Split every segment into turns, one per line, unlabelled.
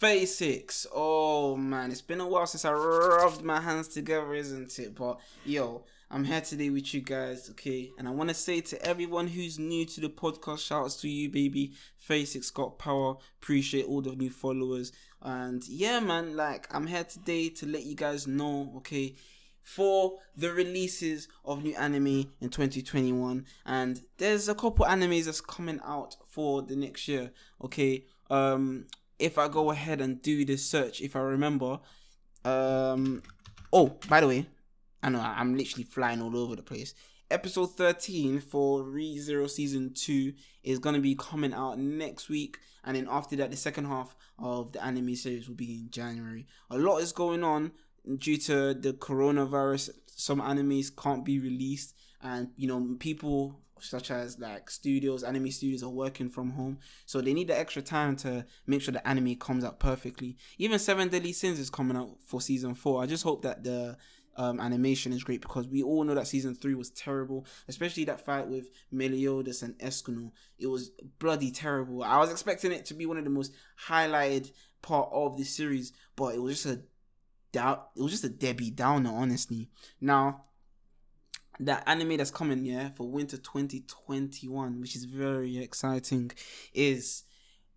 36. Oh man, it's been a while since I rubbed my hands together, isn't it? But yo, I'm here today with you guys, okay? And I want to say to everyone who's new to the podcast, shouts to you, baby. 36 got power. Appreciate all the new followers. And yeah, man, like I'm here today to let you guys know, okay? for the releases of new anime in 2021 and there's a couple animes that's coming out for the next year okay um if i go ahead and do this search if i remember um oh by the way i know i'm literally flying all over the place. Episode 13 for ReZero season 2 is going to be coming out next week and then after that the second half of the anime series will be in january. A lot is going on due to the coronavirus, some animes can't be released, and you know people such as like studios, anime studios are working from home, so they need the extra time to make sure the anime comes out perfectly. Even Seven Deadly Sins is coming out for season four. I just hope that the um, animation is great because we all know that season three was terrible, especially that fight with Meliodas and Escanor. It was bloody terrible. I was expecting it to be one of the most highlighted part of the series, but it was just a doubt. It was just a Debbie Downer, honestly. Now, the anime that's coming, yeah, for winter 2021, which is very exciting, is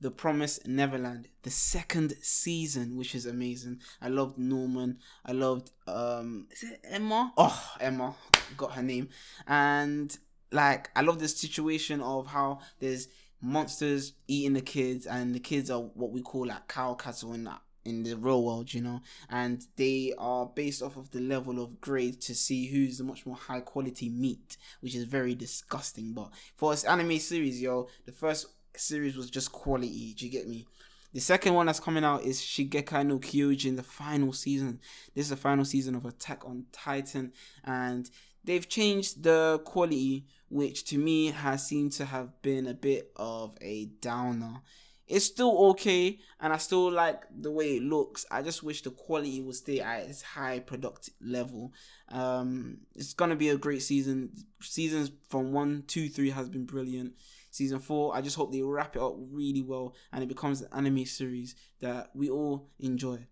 The Promised Neverland, the second season, which is amazing. I loved Norman. I loved um is it Emma? Oh, Emma got her name. And like I love the situation of how there's monsters eating the kids and the kids are what we call like cow cattle and that in the real world, you know, and they are based off of the level of grade to see who's the much more high quality meat, which is very disgusting. But for this anime series, yo, the first series was just quality. Do you get me? The second one that's coming out is Shingeki no Kyojin, the final season. This is the final season of Attack on Titan, and they've changed the quality, which to me has seemed to have been a bit of a downer it's still okay and I still like the way it looks. I just wish the quality would stay at its high product level. Um, it's gonna be a great season. Seasons from one, two, three has been brilliant. Season four, I just hope they wrap it up really well and it becomes an anime series that we all enjoy.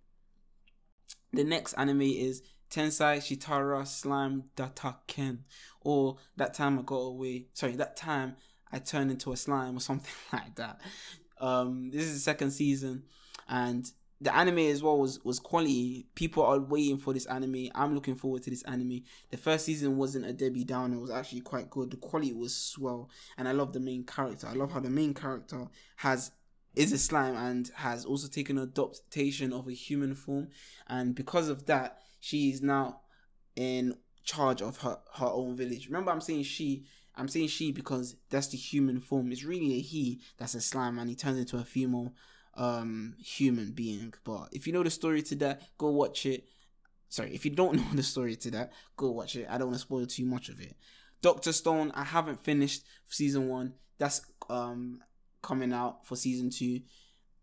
The next anime is Tensei Shitara Slime Datta Ken, or that time I got away. Sorry, that time I turned into a slime or something like that. Um, this is the second season, and the anime as well was was quality. People are waiting for this anime. I'm looking forward to this anime. The first season wasn't a Debbie Downer. It was actually quite good. The quality was swell, and I love the main character. I love how the main character has is a slime and has also taken adaptation of a human form, and because of that, she is now in charge of her her own village. Remember, I'm saying she I'm saying she because that's the human form. It's really a he that's a slime and he turns into a female um human being. But if you know the story to that, go watch it. Sorry, if you don't know the story to that, go watch it. I don't want to spoil too much of it. Doctor Stone, I haven't finished season one. That's um coming out for season two.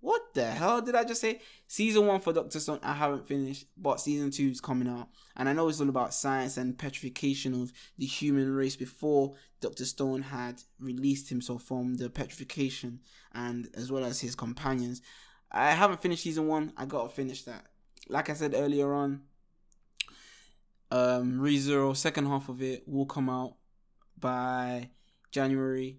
What the hell did I just say? Season one for Doctor Stone, I haven't finished, but season two is coming out. And I know it's all about science and petrification of the human race before Doctor Stone had released himself from the petrification and as well as his companions. I haven't finished season one, I gotta finish that. Like I said earlier on, um ReZero, second half of it will come out by January,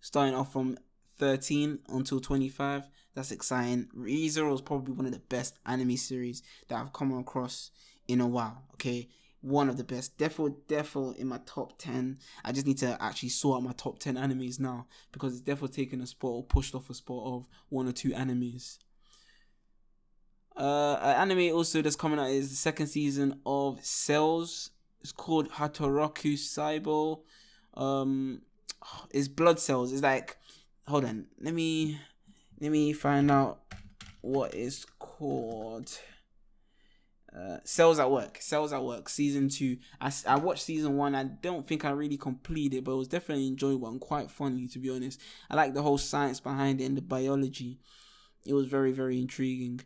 starting off from 13 until 25 that's exciting. ReZero is probably one of the best anime series that I've come across in a while. Okay, one of the best. Definitely, definitely in my top ten. I just need to actually sort out my top ten animes now because it's definitely taken a spot or pushed off a spot of one or two animes. Uh, an anime also that's coming out is the second season of Cells. It's called Hataraku Saibo. Um, it's blood cells. It's like, hold on, let me let me find out what is called uh, Cells at Work. Cells at Work, season two. I, I watched season one. I don't think I really completed, but it was definitely enjoyable and quite funny, to be honest. I like the whole science behind it and the biology. It was very, very intriguing.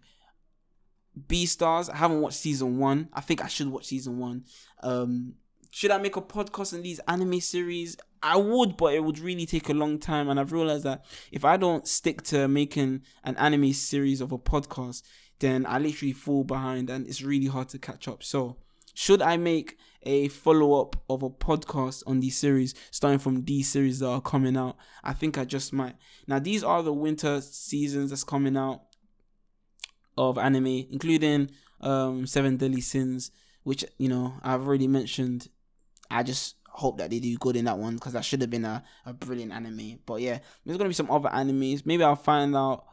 Beastars. I haven't watched season one. I think I should watch season one. Um, should I make a podcast on these anime series? I would, but it would really take a long time. And I've realized that if I don't stick to making an anime series of a podcast, then I literally fall behind and it's really hard to catch up. So, should I make a follow up of a podcast on these series, starting from these series that are coming out? I think I just might. Now, these are the winter seasons that's coming out of anime, including um, Seven Deadly Sins, which, you know, I've already mentioned. I just hope that they do good in that one because that should have been a, a brilliant anime. But yeah, there's gonna be some other animes. Maybe I'll find out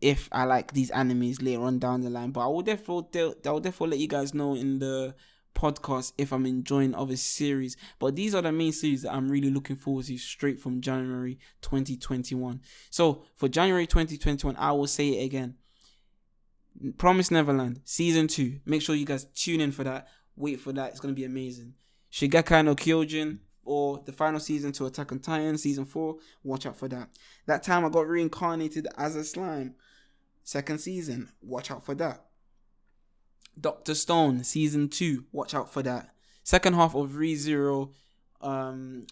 if I like these animes later on down the line. But I will definitely I will definitely let you guys know in the podcast if I'm enjoying other series. But these are the main series that I'm really looking forward to straight from January 2021. So for January 2021, I will say it again. Promise Neverland season two. Make sure you guys tune in for that. Wait for that. It's gonna be amazing. Shingeki no Kyojin or the final season to Attack on Titan season 4. Watch out for that. That time I got reincarnated as a slime. Second season. Watch out for that. Doctor Stone season 2. Watch out for that. Second half of ReZero um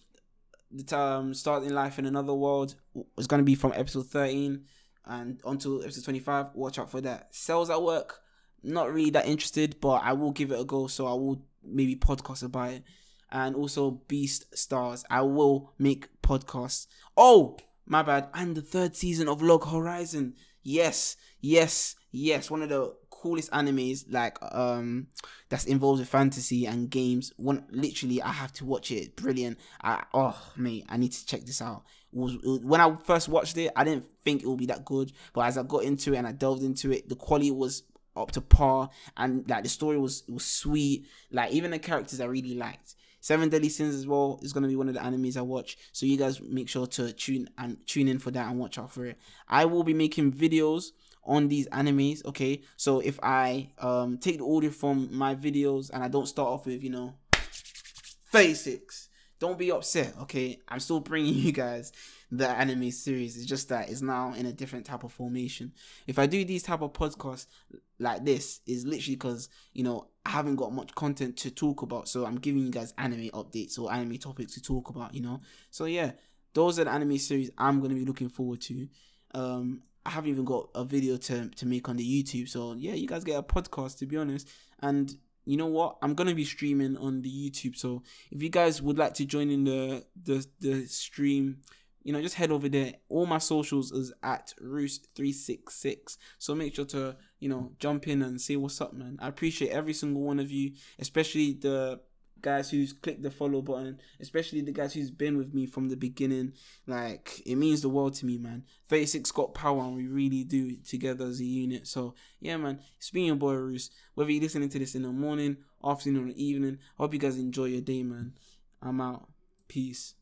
the time starting life in another world was going to be from episode 13 and until episode 25 watch out for that cells at work not really that interested but i will give it a go so i will maybe podcast about it. And also Beastars. I will make podcasts. Oh, my bad. And the third season of Log Horizon. Yes, yes, yes. One of the coolest animes like um that's involved with fantasy and games. One literally I have to watch it. Brilliant. I oh mate, I need to check this out. Was, when I first watched it, I didn't think it would be that good, but as I got into it and I delved into it, the quality was up to par and like the story was was sweet. Like even the characters i really liked. Seven deadly sins as well is going to be one of the animes i watch so you guys make sure to tune and tune in for that and watch out for it. I will be making videos on these animes okay? So if i um take the audio from my videos and i don't start off with you know 36 don't be upset okay i'm still bringing you guys the anime series it's just that it's now in a different type of formation if i do these type of podcasts like this is literally because you know I haven't got much content to talk about, so I'm giving you guys anime updates or anime topics to talk about. You know, so yeah, those are the anime series I'm gonna be looking forward to. Um, I haven't even got a video to to make on the YouTube, so yeah, you guys get a podcast to be honest. And you know what? I'm gonna be streaming on the YouTube, so if you guys would like to join in the the the stream you know, just head over there. All my socials is at Roos366. So make sure to, you know, jump in and say what's up, man. I appreciate every single one of you, especially the guys who's clicked the follow button, especially the guys who's been with me from the beginning. Like, it means the world to me, man. 36 got power and we really do together as a unit. So, yeah, man, it's been your boy Roos. Whether you're listening to this in the morning, afternoon, or evening, I hope you guys enjoy your day, man. I'm out. Peace.